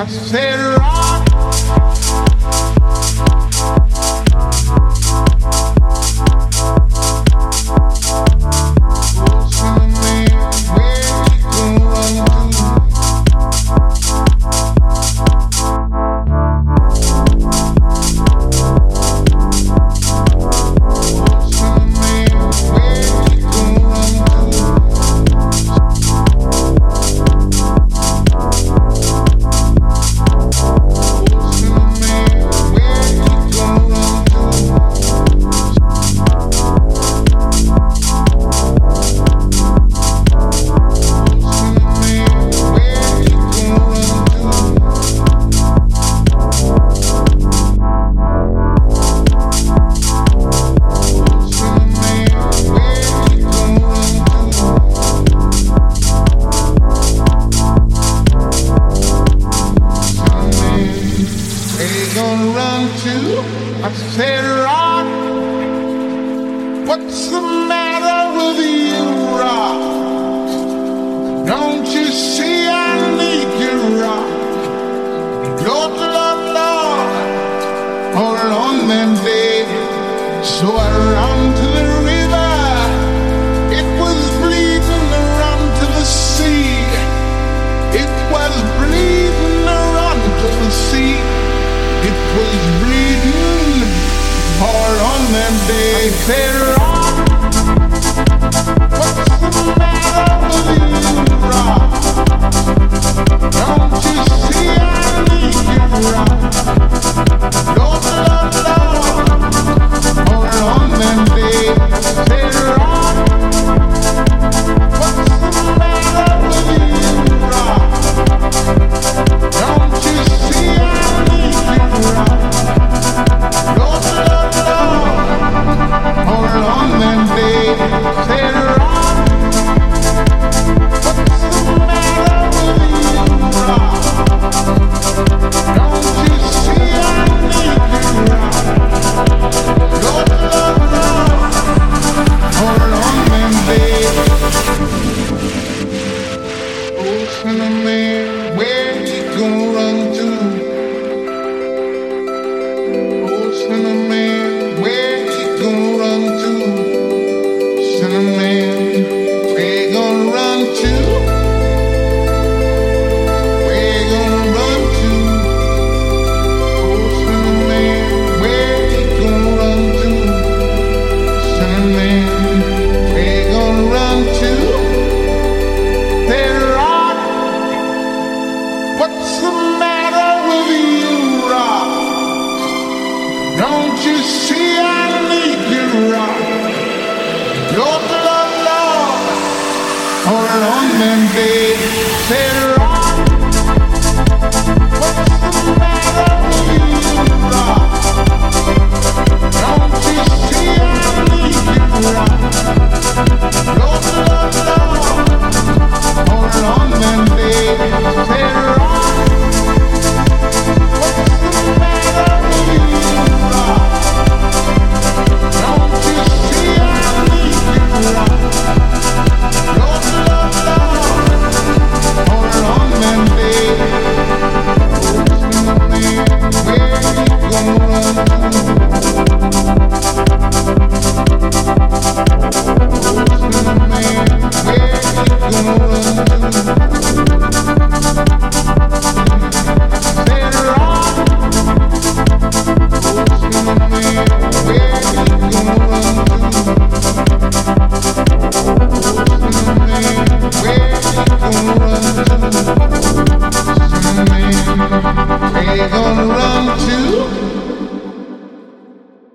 I said, Rock. gonna run to? I said, Rock, what's the matter with you, Rock? Don't you see I need you, Rock? Don't love, Lord, on a lonely day, so I. was bleeding hard on that day. Say Hey,